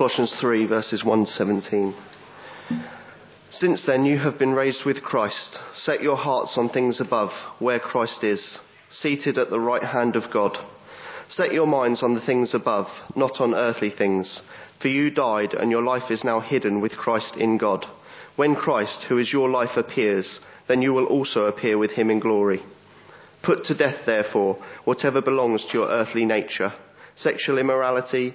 Colossians 3, verses 1 to 17. Since then you have been raised with Christ. Set your hearts on things above, where Christ is, seated at the right hand of God. Set your minds on the things above, not on earthly things. For you died, and your life is now hidden with Christ in God. When Christ, who is your life, appears, then you will also appear with him in glory. Put to death, therefore, whatever belongs to your earthly nature sexual immorality,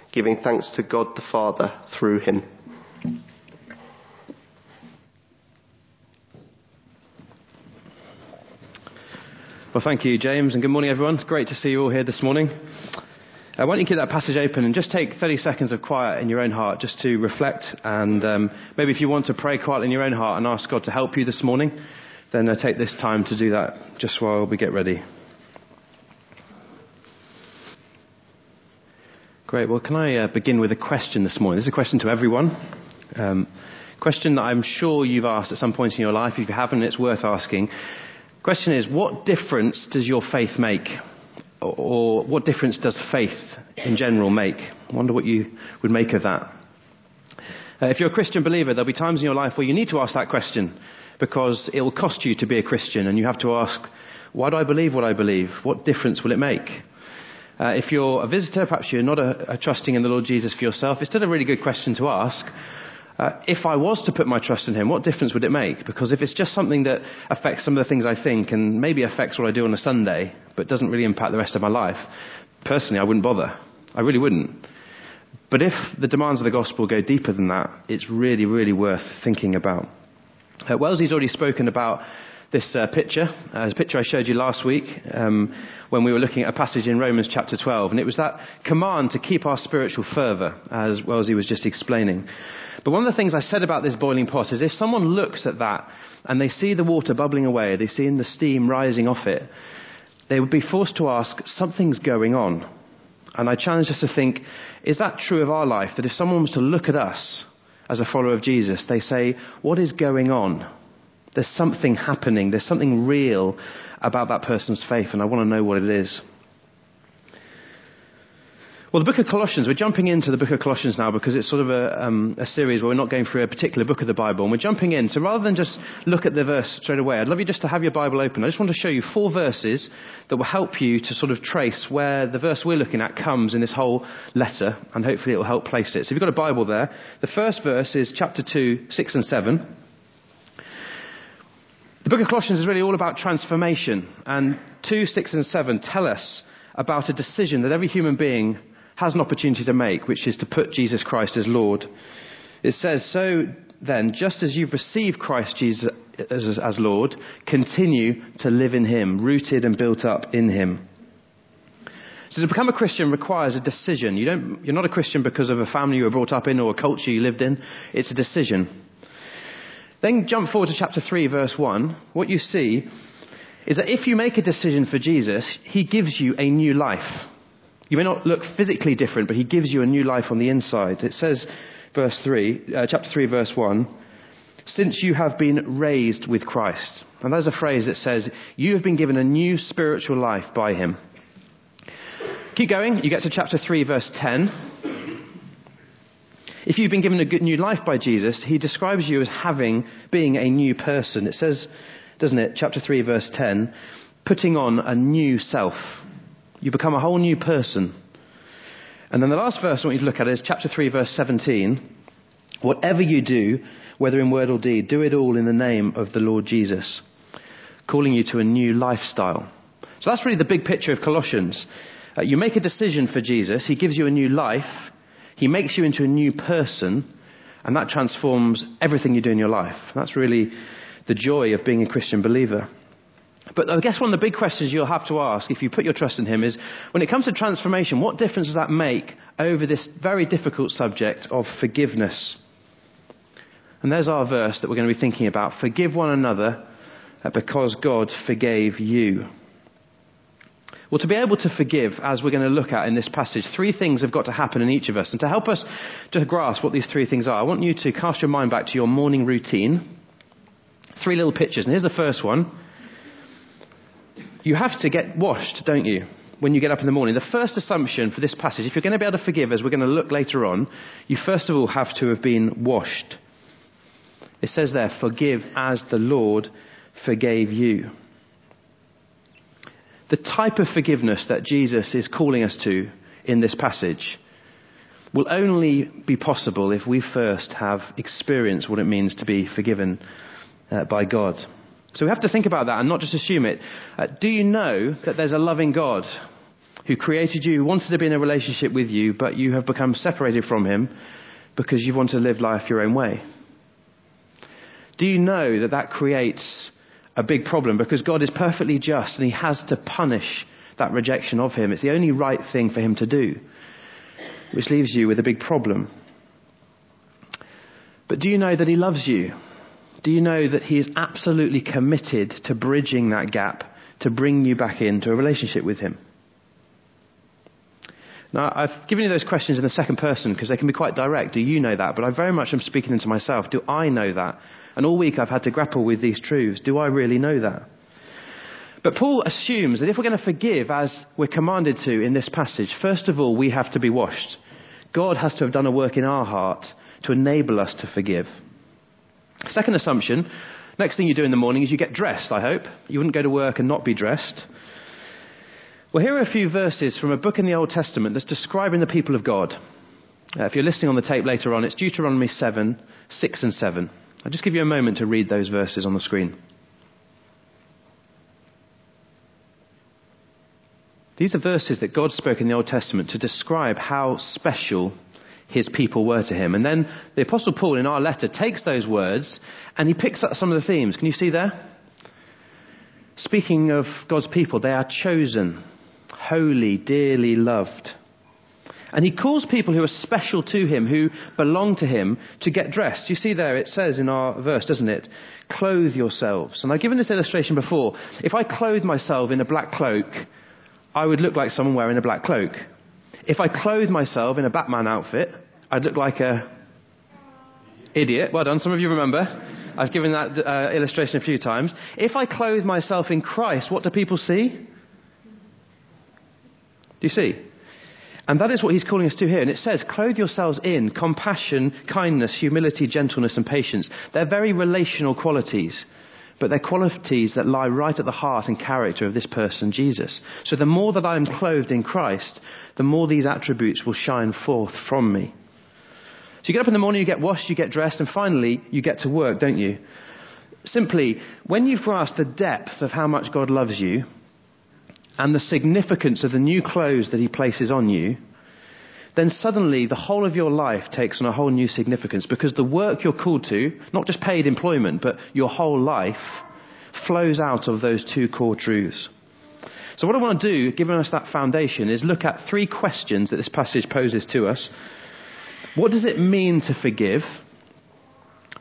giving thanks to God the Father through him. Well, thank you, James, and good morning, everyone. It's great to see you all here this morning. Uh, why don't you keep that passage open and just take 30 seconds of quiet in your own heart just to reflect and um, maybe if you want to pray quietly in your own heart and ask God to help you this morning, then uh, take this time to do that just while we get ready. Great. Well, can I uh, begin with a question this morning? This is a question to everyone. Um, question that I'm sure you've asked at some point in your life. If you haven't, it's worth asking. Question is, what difference does your faith make? Or what difference does faith in general make? I wonder what you would make of that. Uh, if you're a Christian believer, there'll be times in your life where you need to ask that question because it will cost you to be a Christian and you have to ask, why do I believe what I believe? What difference will it make? Uh, if you're a visitor, perhaps you're not a, a trusting in the Lord Jesus for yourself, it's still a really good question to ask. Uh, if I was to put my trust in Him, what difference would it make? Because if it's just something that affects some of the things I think and maybe affects what I do on a Sunday, but doesn't really impact the rest of my life, personally, I wouldn't bother. I really wouldn't. But if the demands of the gospel go deeper than that, it's really, really worth thinking about. Uh, Wellesley's already spoken about this uh, picture, uh, picture I showed you last week um, when we were looking at a passage in Romans chapter 12. And it was that command to keep our spiritual fervour, as Wellesley was just explaining. But one of the things I said about this boiling pot is if someone looks at that and they see the water bubbling away, they see the steam rising off it, they would be forced to ask, something's going on. And I challenge us to think, is that true of our life? That if someone was to look at us as a follower of Jesus, they say, what is going on? There's something happening. There's something real about that person's faith, and I want to know what it is. Well, the book of Colossians, we're jumping into the book of Colossians now because it's sort of a, um, a, series where we're not going through a particular book of the Bible, and we're jumping in. So rather than just look at the verse straight away, I'd love you just to have your Bible open. I just want to show you four verses that will help you to sort of trace where the verse we're looking at comes in this whole letter, and hopefully it will help place it. So if you've got a Bible there, the first verse is chapter 2, 6 and 7. The book of Colossians is really all about transformation, and 2, 6, and 7 tell us about a decision that every human being has an opportunity to make, which is to put Jesus Christ as Lord. It says, So then, just as you've received Christ Jesus as, as Lord, continue to live in Him, rooted and built up in Him. So to become a Christian requires a decision. You don't, you're not a Christian because of a family you were brought up in or a culture you lived in. It's a decision. Then jump forward to chapter 3, verse 1. What you see is that if you make a decision for Jesus, he gives you a new life. You may not look physically different, but he gives you a new life on the inside. It says, verse 3, uh, chapter 3, verse 1. since you have been raised with Christ. And there's a phrase that says, you have been given a new spiritual life by him. Keep going. You get to chapter 3, verse 10. If you've been given a good new life by Jesus, he describes you as having, being a new person. It says, doesn't it, chapter 3, verse 10, putting on a new self. You become a whole new person. And then the last verse I want you to look at is chapter 3, verse 17. Whatever you do, whether in word or deed, do it all in the name of the Lord Jesus, calling you to a new lifestyle. So that's really the big picture of Colossians. Uh, you make a decision for Jesus, He gives you a new life, He makes you into a new person, and that transforms everything you do in your life. That's really the joy of being a Christian believer. But I guess one of the big questions you'll have to ask if you put your trust in Him is when it comes to transformation, what difference does that make over this very difficult subject of forgiveness? And there's our verse that we're going to be thinking about. Forgive one another because God forgave you. Well, to be able to forgive, as we're going to look at in this passage, three things have got to happen in each of us. And to help us to grasp what these three things are, I want you to cast your mind back to your morning routine. Three little pictures. And here's the first one. You have to get washed, don't you? When you get up in the morning. The first assumption for this passage, if you're going to be able to forgive, as we're going to look later on, you first of all have to have been washed. It says there, forgive as the Lord forgave you. The type of forgiveness that Jesus is calling us to in this passage will only be possible if we first have experienced what it means to be forgiven uh, by God. So we have to think about that and not just assume it. Uh, do you know that there's a loving God who created you, who wanted to be in a relationship with you, but you have become separated from him because you want to live life your own way? Do you know that that creates a big problem because God is perfectly just and he has to punish that rejection of him? It's the only right thing for him to do, which leaves you with a big problem. But do you know that he loves you? Do you know that he is absolutely committed to bridging that gap to bring you back into a relationship with him? Now, I've given you those questions in the second person because they can be quite direct. Do you know that? But I very much am speaking into myself. Do I know that? And all week I've had to grapple with these truths. Do I really know that? But Paul assumes that if we're going to forgive as we're commanded to in this passage, first of all, we have to be washed. God has to have done a work in our heart to enable us to forgive. Second assumption, next thing you do in the morning is you get dressed, I hope. You wouldn't go to work and not be dressed. Well, here are a few verses from a book in the Old Testament that's describing the people of God. Uh, if you're listening on the tape later on, it's Deuteronomy 7, 6 and 7. I'll just give you a moment to read those verses on the screen. These are verses that God spoke in the Old Testament to describe how special his people were to him. And then the Apostle Paul in our letter takes those words and he picks up some of the themes. Can you see there? Speaking of God's people, they are chosen, holy, dearly loved. And he calls people who are special to him, who belong to him, to get dressed. You see there, it says in our verse, doesn't it? Clothe yourselves. And I've given this illustration before. If I clothed myself in a black cloak, I would look like someone wearing a black cloak. If I clothed myself in a Batman outfit, I'd look like a idiot. Well done. Some of you remember. I've given that uh, illustration a few times. If I clothe myself in Christ, what do people see? Do you see? And that is what he's calling us to here. And it says, clothe yourselves in compassion, kindness, humility, gentleness, and patience. They're very relational qualities, but they're qualities that lie right at the heart and character of this person, Jesus. So the more that I am clothed in Christ, the more these attributes will shine forth from me. So you get up in the morning, you get washed, you get dressed, and finally you get to work, don't you? Simply, when you've grasped the depth of how much God loves you, and the significance of the new clothes that he places on you, then suddenly the whole of your life takes on a whole new significance because the work you're called to, not just paid employment, but your whole life, flows out of those two core truths. So what I want to do, given us that foundation, is look at three questions that this passage poses to us. What does it mean to forgive?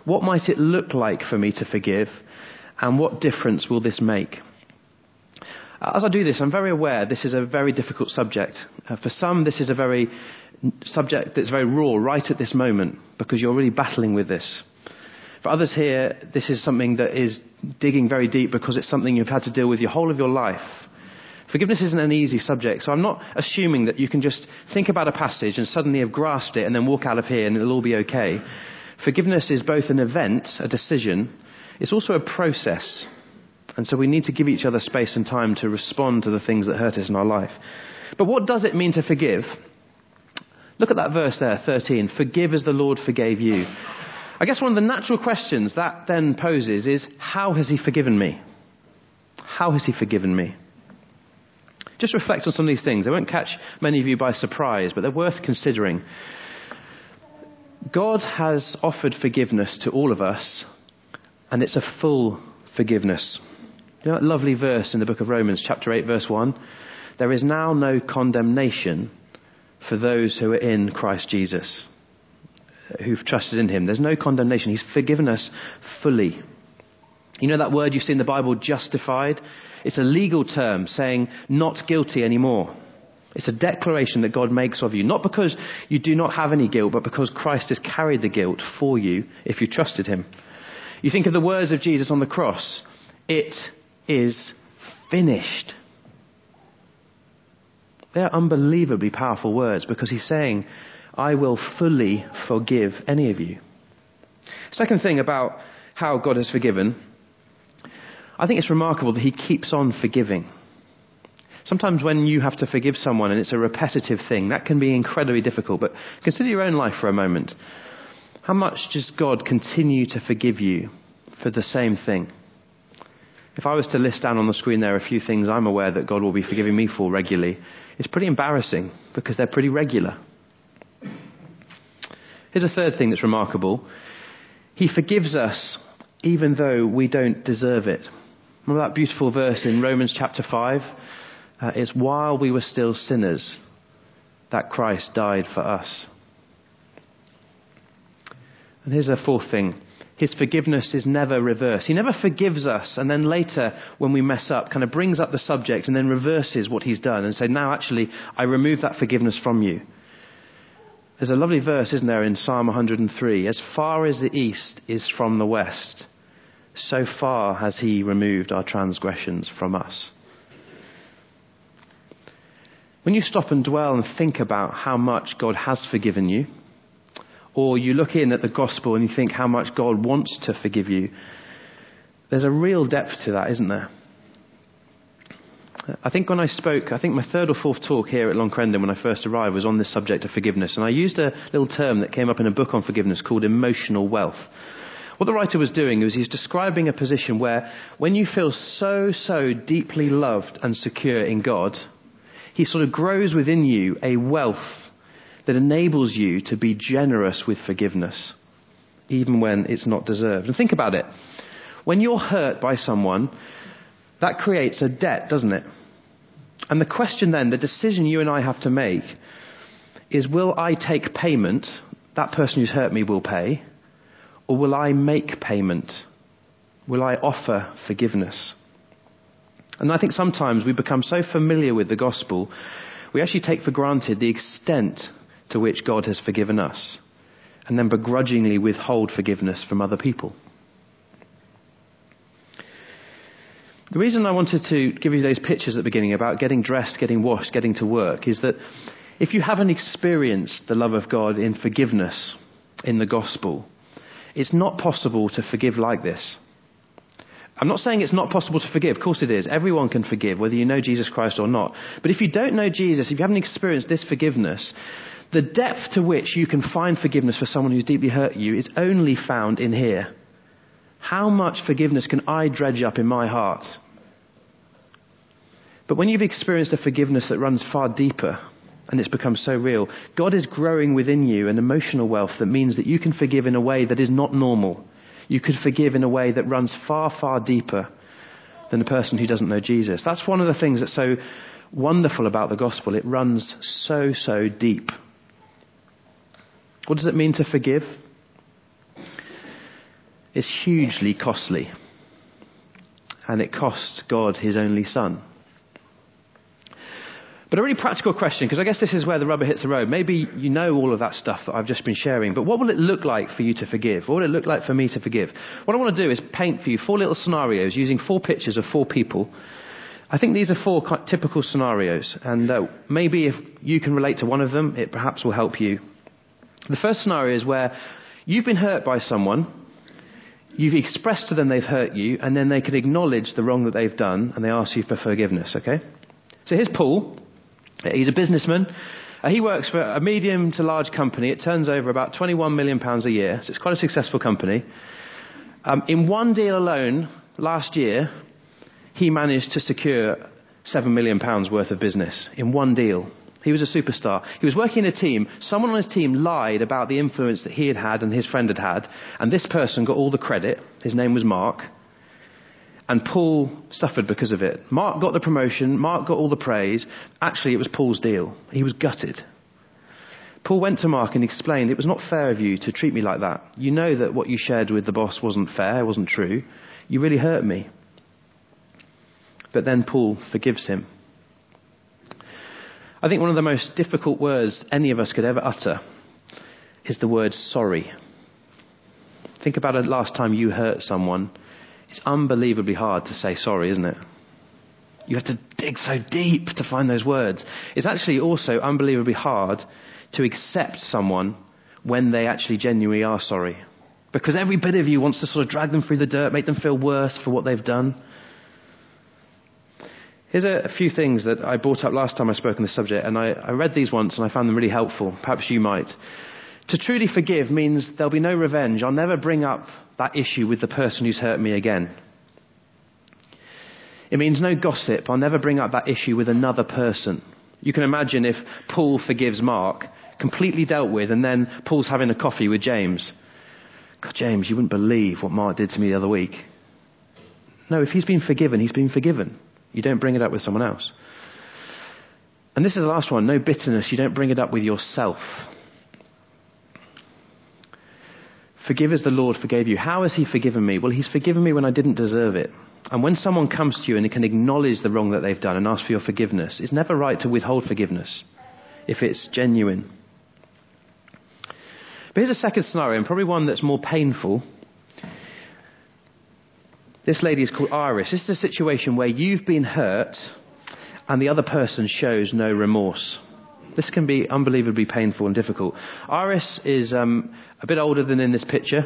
What might it look like for me to forgive? And what difference will this make? As I do this, I'm very aware this is a very difficult subject. Uh, for some, this is a very subject that's very raw right at this moment because you're really battling with this. For others here, this is something that is digging very deep because it's something you've had to deal with your whole of your life. Forgiveness isn't an easy subject, so I'm not assuming that you can just think about a passage and suddenly have grasped it and then walk out of here and it'll all be okay. Forgiveness is both an event, a decision, it's also a process. And so we need to give each other space and time to respond to the things that hurt us in our life. But what does it mean to forgive? Look at that verse there, 13. Forgive as the Lord forgave you. I guess one of the natural questions that then poses is, how has he forgiven me? How has he forgiven me? Just reflect on some of these things. They won't catch many of you by surprise, but they're worth considering. God has offered forgiveness to all of us, and it's a full forgiveness. You know that lovely verse in the book of Romans, chapter 8, verse 1? There is now no condemnation for those who are in Christ Jesus, who've trusted in him. There's no condemnation. He's forgiven us fully. You know that word you see in the Bible, justified? It's a legal term saying not guilty anymore. It's a declaration that God makes of you, not because you do not have any guilt, but because Christ has carried the guilt for you if you trusted him. You think of the words of Jesus on the cross. It is finished. They're unbelievably powerful words because he's saying, I will fully forgive any of you. Second thing about how God has forgiven, I think it's remarkable that he keeps on forgiving. Sometimes when you have to forgive someone and it's a repetitive thing, that can be incredibly difficult. But consider your own life for a moment. How much does God continue to forgive you for the same thing? If I was to list down on the screen there a few things I'm aware that God will be forgiving me for regularly, it's pretty embarrassing because they're pretty regular. Here's a third thing that's remarkable. He forgives us even though we don't deserve it. Remember that beautiful verse in Romans chapter 5? Uh, it's while we were still sinners that Christ died for us. And here's a fourth thing. His forgiveness is never reversed. He never forgives us and then later, when we mess up, kind of brings up the subject and then reverses what he's done and say, now actually, I remove that forgiveness from you. There's a lovely verse, isn't there, in Psalm 103. As far as the east is from the west, so far has he removed our transgressions from us. When you stop and dwell and think about how much God has forgiven you, or you look in at the gospel and you think how much God wants to forgive you, there's a real depth to that, isn't there? I think when I spoke, I think my third or fourth talk here at Long Crendon when I first arrived was on this subject of forgiveness. And I used a little term that came up in a book on forgiveness called emotional wealth. What the writer was doing was he's describing a position where when you feel so, so deeply loved and secure in God, he sort of grows within you a wealth that enables you to be generous with forgiveness, even when it's not deserved. And think about it. When you're hurt by someone, that creates a debt, doesn't it? And the question then, the decision you and I have to make is will I take payment, that person who's hurt me will pay, or will I make payment? Will I offer forgiveness? And I think sometimes we become so familiar with the gospel, we actually take for granted the extent to which God has forgiven us, and then begrudgingly withhold forgiveness from other people. The reason I wanted to give you those pictures at the beginning about getting dressed, getting washed, getting to work is that if you haven't experienced the love of God in forgiveness in the gospel, it's not possible to forgive like this. I'm not saying it's not possible to forgive. Of course it is. Everyone can forgive, whether you know Jesus Christ or not. But if you don't know Jesus, if you haven't experienced this forgiveness, the depth to which you can find forgiveness for someone who's deeply hurt you is only found in here. How much forgiveness can I dredge up in my heart? But when you've experienced a forgiveness that runs far deeper and it's become so real, God is growing within you an emotional wealth that means that you can forgive in a way that is not normal. You could forgive in a way that runs far, far deeper than a person who doesn't know Jesus. That's one of the things that's so wonderful about the gospel. It runs so, so deep. What does it mean to forgive? It's hugely costly. And it cost God his only son. But a really practical question, because I guess this is where the rubber hits the road. Maybe you know all of that stuff that I've just been sharing, but what will it look like for you to forgive? What will it look like for me to forgive? What I want to do is paint for you four little scenarios using four pictures of four people. I think these are four typical scenarios, and uh, maybe if you can relate to one of them, it perhaps will help you. The first scenario is where you've been hurt by someone, you've expressed to them they've hurt you, and then they can acknowledge the wrong that they've done, and they ask you for forgiveness, okay? So here's Paul. He's a businessman. Uh, he works for a medium to large company. It turns over about 21 million pounds a year, so it's quite a successful company. Um, in one deal alone, last year, he managed to secure 7 million pounds worth of business in one deal. He was a superstar. He was working in a team. Someone on his team lied about the influence that he had had and his friend had had, and this person got all the credit. His name was Mark. And Paul suffered because of it. Mark got the promotion, Mark got all the praise. Actually, it was Paul's deal. He was gutted. Paul went to Mark and explained, It was not fair of you to treat me like that. You know that what you shared with the boss wasn't fair, wasn't true. You really hurt me. But then Paul forgives him. I think one of the most difficult words any of us could ever utter is the word sorry. Think about it last time you hurt someone it's unbelievably hard to say sorry, isn't it? You have to dig so deep to find those words. It's actually also unbelievably hard to accept someone when they actually genuinely are sorry. Because every bit of you wants to sort of drag them through the dirt, make them feel worse for what they've done. Here's a, a few things that I brought up last time I spoke on this subject, and I, I read these once and I found them really helpful. Perhaps you might. To truly forgive means there'll be no revenge. I'll never bring up that issue with the person who's hurt me again. It means no gossip. I'll never bring up that issue with another person. You can imagine if Paul forgives Mark, completely dealt with, and then Paul's having a coffee with James. God, James, you wouldn't believe what Mark did to me the other week. No, if he's been forgiven, he's been forgiven. You don't bring it up with someone else. And this is the last one no bitterness. You don't bring it up with yourself. Forgive as the Lord forgave you. How has He forgiven me? Well, He's forgiven me when I didn't deserve it. And when someone comes to you and can acknowledge the wrong that they've done and ask for your forgiveness, it's never right to withhold forgiveness if it's genuine. But here's a second scenario, and probably one that's more painful. This lady is called Iris. This is a situation where you've been hurt and the other person shows no remorse. This can be unbelievably painful and difficult. Iris is um, a bit older than in this picture.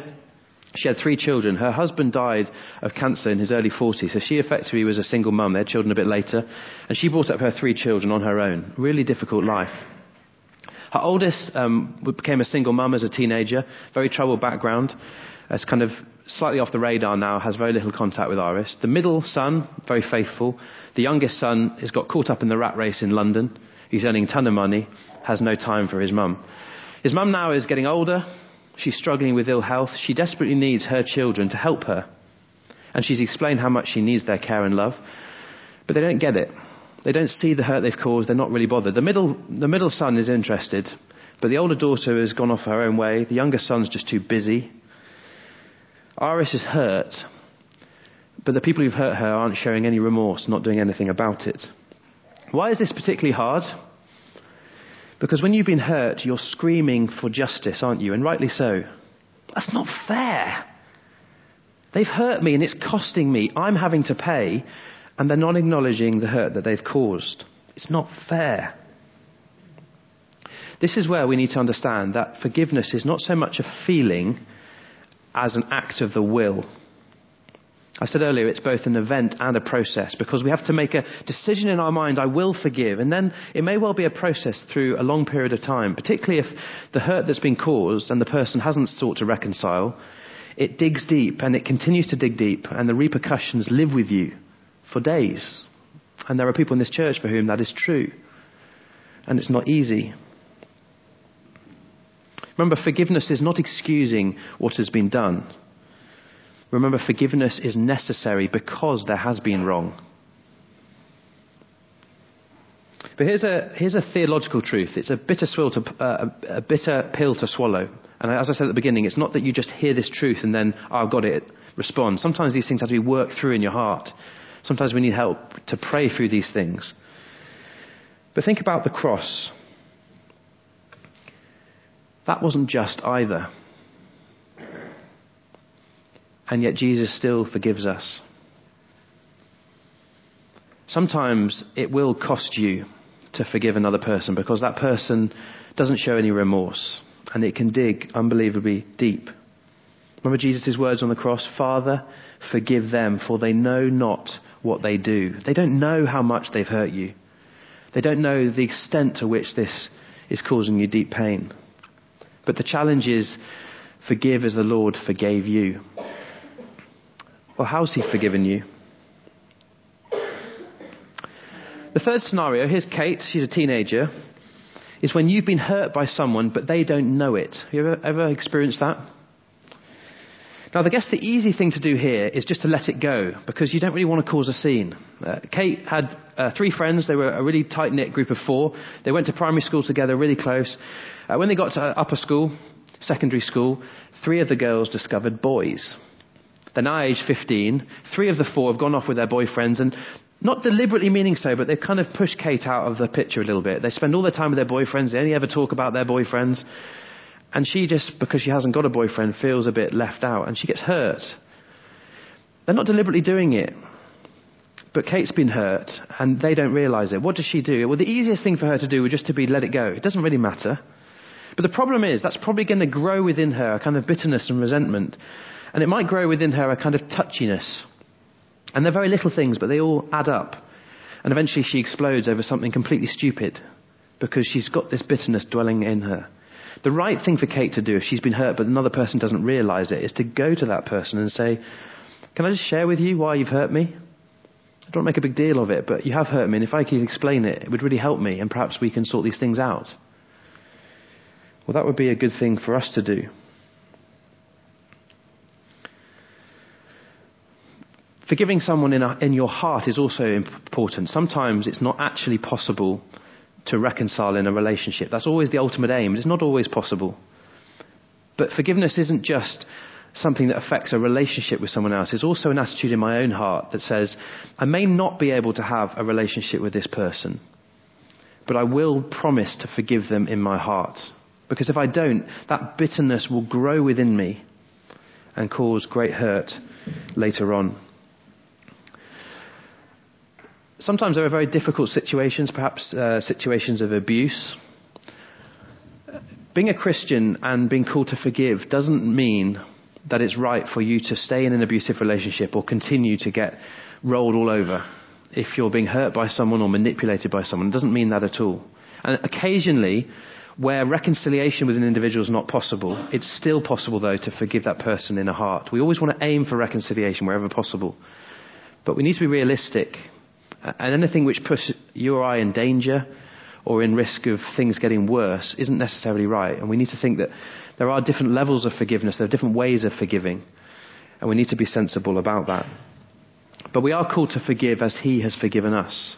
She had three children. Her husband died of cancer in his early 40s, so she effectively was a single mum. They had children a bit later. And she brought up her three children on her own. Really difficult life. Her oldest um, became a single mum as a teenager, very troubled background. It's kind of slightly off the radar now, has very little contact with Iris. The middle son, very faithful. The youngest son has got caught up in the rat race in London. He's earning a ton of money, has no time for his mum. His mum now is getting older. She's struggling with ill health. She desperately needs her children to help her. And she's explained how much she needs their care and love. But they don't get it. They don't see the hurt they've caused. They're not really bothered. The middle, the middle son is interested, but the older daughter has gone off her own way. The younger son's just too busy. Iris is hurt, but the people who've hurt her aren't showing any remorse, not doing anything about it. Why is this particularly hard? Because when you've been hurt, you're screaming for justice, aren't you? And rightly so. That's not fair. They've hurt me and it's costing me. I'm having to pay, and they're not acknowledging the hurt that they've caused. It's not fair. This is where we need to understand that forgiveness is not so much a feeling as an act of the will. I said earlier, it's both an event and a process because we have to make a decision in our mind, I will forgive. And then it may well be a process through a long period of time, particularly if the hurt that's been caused and the person hasn't sought to reconcile. It digs deep and it continues to dig deep, and the repercussions live with you for days. And there are people in this church for whom that is true. And it's not easy. Remember, forgiveness is not excusing what has been done. Remember, forgiveness is necessary because there has been wrong. But here's a, here's a theological truth. It's a bitter, to, uh, a bitter pill to swallow. And as I said at the beginning, it's not that you just hear this truth and then, oh, I've got it, respond. Sometimes these things have to be worked through in your heart. Sometimes we need help to pray through these things. But think about the cross. That wasn't just either. And yet Jesus still forgives us. Sometimes it will cost you to forgive another person because that person doesn't show any remorse and it can dig unbelievably deep. Remember Jesus' words on the cross Father, forgive them, for they know not what they do. They don't know how much they've hurt you. They don't know the extent to which this is causing you deep pain. But the challenge is forgive as the Lord forgave you. Well, how's He forgiven you? The third scenario here's Kate, she's a teenager, is when you've been hurt by someone but they don't know it. Have you ever, ever experienced that? Now, I guess the easy thing to do here is just to let it go because you don't really want to cause a scene. Uh, Kate had uh, three friends. They were a really tight knit group of four. They went to primary school together, really close. Uh, when they got to upper school, secondary school, three of the girls discovered boys. They're now age 15. Three of the four have gone off with their boyfriends and not deliberately meaning so, but they've kind of pushed Kate out of the picture a little bit. They spend all their time with their boyfriends. They only ever talk about their boyfriends. And she just, because she hasn't got a boyfriend, feels a bit left out and she gets hurt. They're not deliberately doing it. But Kate's been hurt and they don't realize it. What does she do? Well, the easiest thing for her to do would just to be let it go. It doesn't really matter. But the problem is that's probably going to grow within her a kind of bitterness and resentment. And it might grow within her a kind of touchiness. And they're very little things, but they all add up. And eventually she explodes over something completely stupid because she's got this bitterness dwelling in her. The right thing for Kate to do if she's been hurt but another person doesn't realize it is to go to that person and say, Can I just share with you why you've hurt me? I don't make a big deal of it, but you have hurt me, and if I could explain it, it would really help me, and perhaps we can sort these things out. Well, that would be a good thing for us to do. Forgiving someone in, a, in your heart is also important. Sometimes it's not actually possible to reconcile in a relationship. That's always the ultimate aim. It's not always possible. But forgiveness isn't just something that affects a relationship with someone else. It's also an attitude in my own heart that says, I may not be able to have a relationship with this person, but I will promise to forgive them in my heart. Because if I don't, that bitterness will grow within me and cause great hurt later on. Sometimes there are very difficult situations, perhaps uh, situations of abuse. Being a Christian and being called to forgive doesn't mean that it's right for you to stay in an abusive relationship or continue to get rolled all over if you're being hurt by someone or manipulated by someone. It doesn't mean that at all. And occasionally, where reconciliation with an individual is not possible, it's still possible, though, to forgive that person in a heart. We always want to aim for reconciliation wherever possible. But we need to be realistic and anything which puts you or I in danger or in risk of things getting worse isn't necessarily right. And we need to think that there are different levels of forgiveness, there are different ways of forgiving. And we need to be sensible about that. But we are called to forgive as He has forgiven us.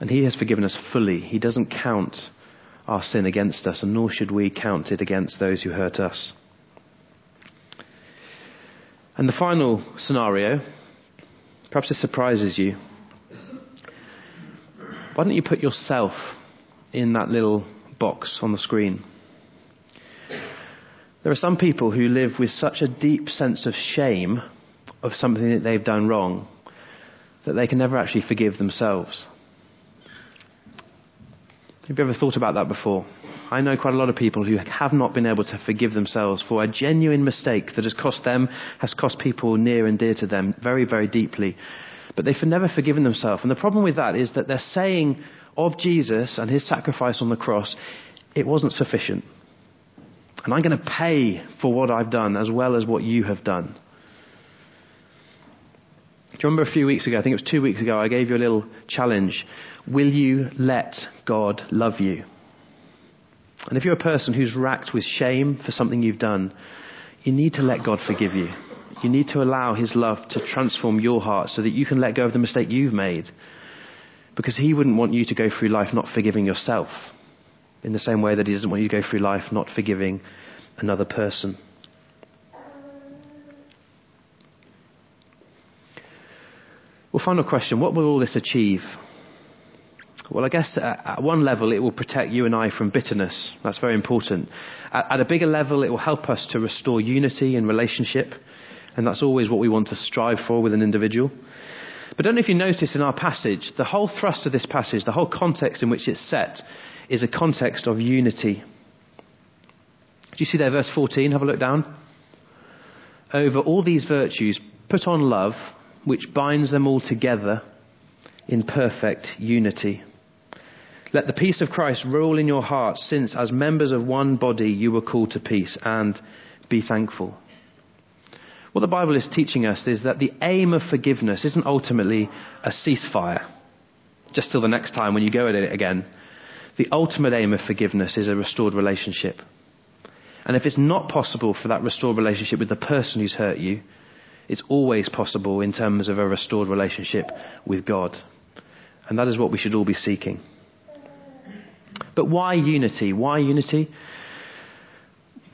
And He has forgiven us fully. He doesn't count our sin against us, and nor should we count it against those who hurt us. And the final scenario, perhaps it surprises you, why don't you put yourself in that little box on the screen? There are some people who live with such a deep sense of shame of something that they've done wrong that they can never actually forgive themselves. Have you ever thought about that before? I know quite a lot of people who have not been able to forgive themselves for a genuine mistake that has cost them, has cost people near and dear to them very, very deeply but they've never forgiven themselves. And the problem with that is that they're saying of Jesus and his sacrifice on the cross, it wasn't sufficient. And I'm going to pay for what I've done as well as what you have done. Do you remember a few weeks ago, I think it was two weeks ago, I gave you a little challenge. Will you let God love you? And if you're a person who's racked with shame for something you've done, you need to let God forgive you. You need to allow His love to transform your heart so that you can let go of the mistake you've made. Because He wouldn't want you to go through life not forgiving yourself in the same way that He doesn't want you to go through life not forgiving another person. Well, final question what will all this achieve? Well, I guess at one level it will protect you and I from bitterness. That's very important. At a bigger level, it will help us to restore unity in relationship. And that's always what we want to strive for with an individual. But I don't know if you notice in our passage, the whole thrust of this passage, the whole context in which it's set, is a context of unity. Do you see there, verse 14? Have a look down. Over all these virtues, put on love, which binds them all together in perfect unity. Let the peace of Christ rule in your hearts, since as members of one body you were called to peace, and be thankful. What the Bible is teaching us is that the aim of forgiveness isn't ultimately a ceasefire, just till the next time when you go at it again. The ultimate aim of forgiveness is a restored relationship. And if it's not possible for that restored relationship with the person who's hurt you, it's always possible in terms of a restored relationship with God. And that is what we should all be seeking. But why unity? Why unity?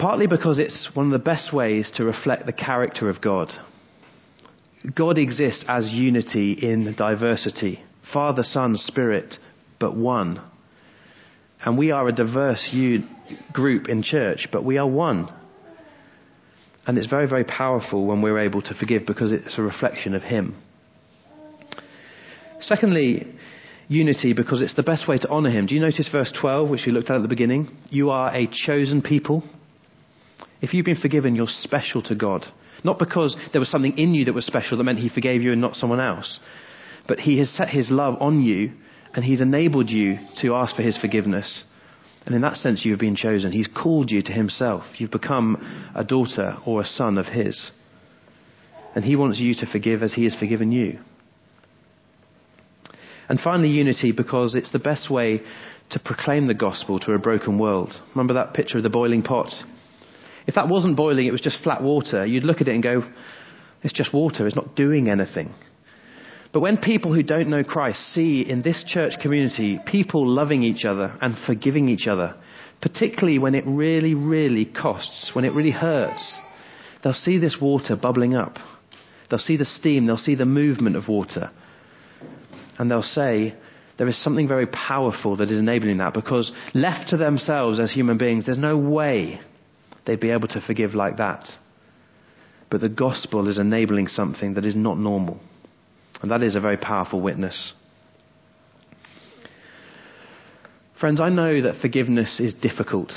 Partly because it's one of the best ways to reflect the character of God. God exists as unity in diversity Father, Son, Spirit, but one. And we are a diverse group in church, but we are one. And it's very, very powerful when we're able to forgive because it's a reflection of Him. Secondly, unity because it's the best way to honour Him. Do you notice verse 12, which we looked at at the beginning? You are a chosen people. If you've been forgiven, you're special to God. Not because there was something in you that was special that meant He forgave you and not someone else, but He has set His love on you and He's enabled you to ask for His forgiveness. And in that sense, you have been chosen. He's called you to Himself. You've become a daughter or a son of His. And He wants you to forgive as He has forgiven you. And finally, unity because it's the best way to proclaim the gospel to a broken world. Remember that picture of the boiling pot? If that wasn't boiling, it was just flat water, you'd look at it and go, it's just water, it's not doing anything. But when people who don't know Christ see in this church community people loving each other and forgiving each other, particularly when it really, really costs, when it really hurts, they'll see this water bubbling up. They'll see the steam, they'll see the movement of water. And they'll say, there is something very powerful that is enabling that because left to themselves as human beings, there's no way they'd be able to forgive like that. But the gospel is enabling something that is not normal. And that is a very powerful witness. Friends, I know that forgiveness is difficult.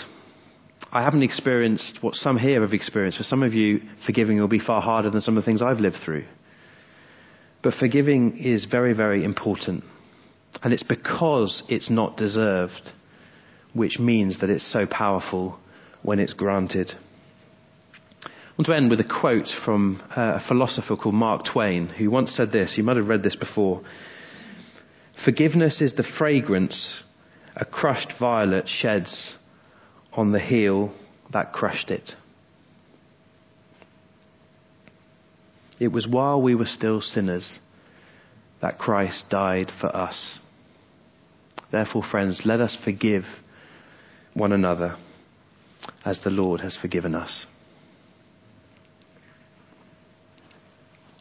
I haven't experienced what some here have experienced. For some of you, forgiving will be far harder than some of the things I've lived through. But forgiving is very, very important. And it's because it's not deserved, which means that it's so powerful when it's granted. I want to end with a quote from uh, a philosopher called Mark Twain, who once said this. You might have read this before. Forgiveness is the fragrance a crushed violet sheds on the heel that crushed it. It was while we were still sinners that Christ died for us. Therefore, friends, let us forgive one another as the Lord has forgiven us.